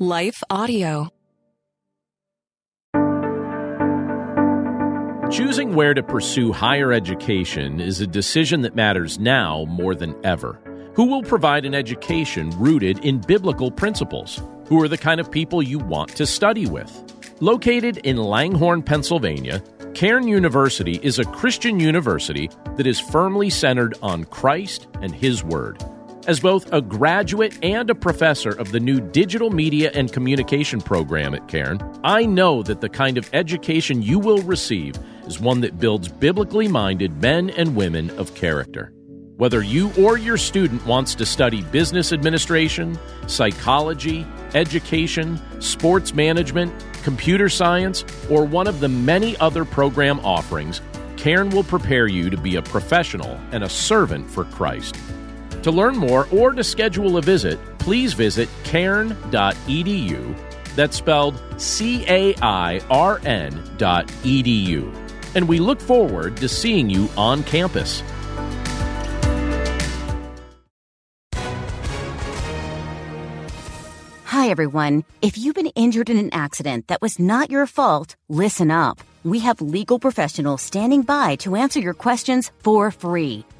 Life Audio. Choosing where to pursue higher education is a decision that matters now more than ever. Who will provide an education rooted in biblical principles? Who are the kind of people you want to study with? Located in Langhorne, Pennsylvania, Cairn University is a Christian university that is firmly centered on Christ and His Word. As both a graduate and a professor of the new Digital Media and Communication program at Cairn, I know that the kind of education you will receive is one that builds biblically minded men and women of character. Whether you or your student wants to study business administration, psychology, education, sports management, computer science, or one of the many other program offerings, Cairn will prepare you to be a professional and a servant for Christ. To learn more or to schedule a visit, please visit cairn.edu. That's spelled C A I R N dot edu. And we look forward to seeing you on campus. Hi, everyone. If you've been injured in an accident that was not your fault, listen up. We have legal professionals standing by to answer your questions for free.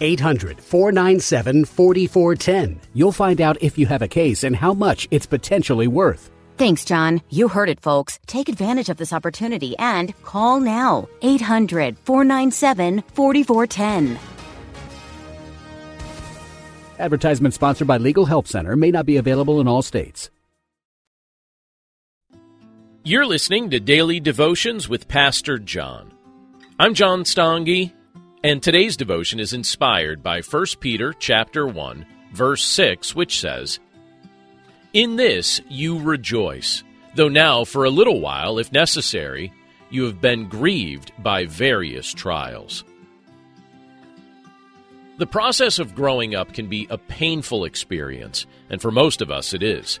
800 497 4410. You'll find out if you have a case and how much it's potentially worth. Thanks, John. You heard it, folks. Take advantage of this opportunity and call now. 800 497 4410. Advertisement sponsored by Legal Help Center may not be available in all states. You're listening to Daily Devotions with Pastor John. I'm John Stange, and today's devotion is inspired by 1 Peter chapter 1, verse 6, which says, In this you rejoice, though now for a little while, if necessary, you have been grieved by various trials. The process of growing up can be a painful experience, and for most of us it is.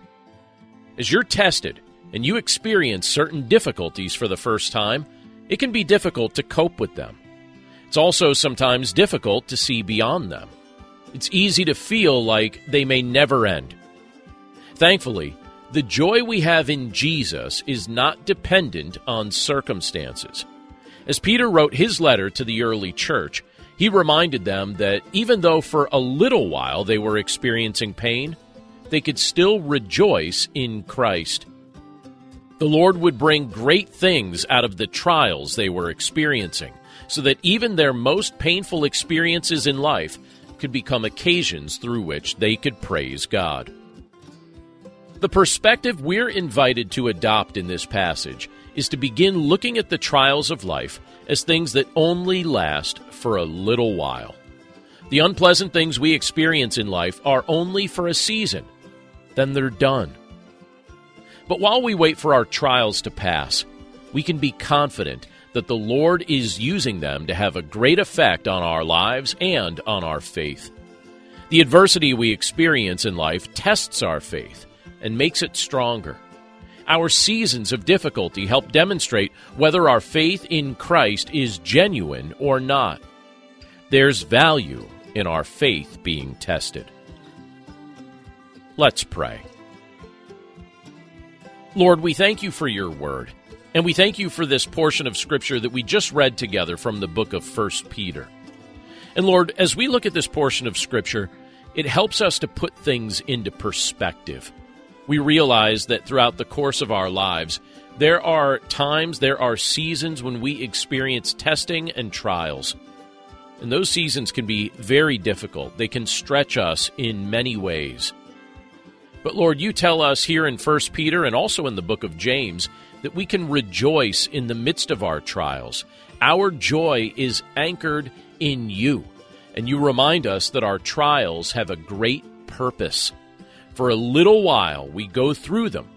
As you're tested and you experience certain difficulties for the first time, it can be difficult to cope with them. It's also sometimes difficult to see beyond them. It's easy to feel like they may never end. Thankfully, the joy we have in Jesus is not dependent on circumstances. As Peter wrote his letter to the early church, he reminded them that even though for a little while they were experiencing pain, they could still rejoice in Christ. The Lord would bring great things out of the trials they were experiencing, so that even their most painful experiences in life could become occasions through which they could praise God. The perspective we're invited to adopt in this passage is to begin looking at the trials of life as things that only last for a little while. The unpleasant things we experience in life are only for a season, then they're done. But while we wait for our trials to pass, we can be confident that the Lord is using them to have a great effect on our lives and on our faith. The adversity we experience in life tests our faith and makes it stronger. Our seasons of difficulty help demonstrate whether our faith in Christ is genuine or not. There's value in our faith being tested. Let's pray. Lord, we thank you for your word, and we thank you for this portion of Scripture that we just read together from the book of 1 Peter. And Lord, as we look at this portion of Scripture, it helps us to put things into perspective. We realize that throughout the course of our lives, there are times, there are seasons when we experience testing and trials. And those seasons can be very difficult. They can stretch us in many ways. But Lord, you tell us here in 1 Peter and also in the book of James that we can rejoice in the midst of our trials. Our joy is anchored in you. And you remind us that our trials have a great purpose. For a little while, we go through them,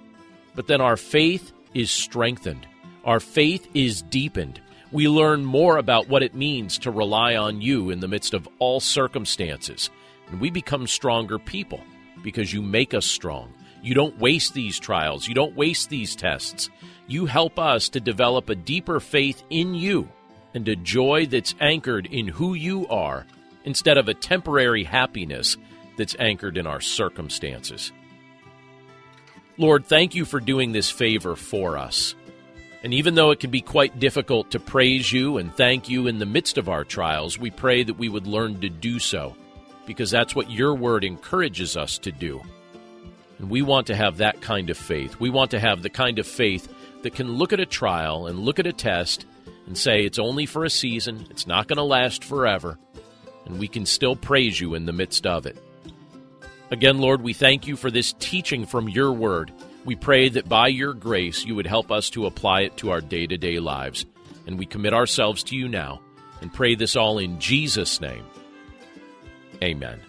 but then our faith is strengthened, Our faith is deepened. We learn more about what it means to rely on you in the midst of all circumstances. And we become stronger people because you make us strong. You don't waste these trials. You don't waste these tests. You help us to develop a deeper faith in you and a joy that's anchored in who you are instead of a temporary happiness that's anchored in our circumstances. Lord, thank you for doing this favor for us. And even though it can be quite difficult to praise you and thank you in the midst of our trials, we pray that we would learn to do so, because that's what your word encourages us to do. And we want to have that kind of faith. We want to have the kind of faith that can look at a trial and look at a test and say it's only for a season, it's not going to last forever, and we can still praise you in the midst of it. Again, Lord, we thank you for this teaching from your word. We pray that by your grace you would help us to apply it to our day to day lives. And we commit ourselves to you now and pray this all in Jesus' name. Amen.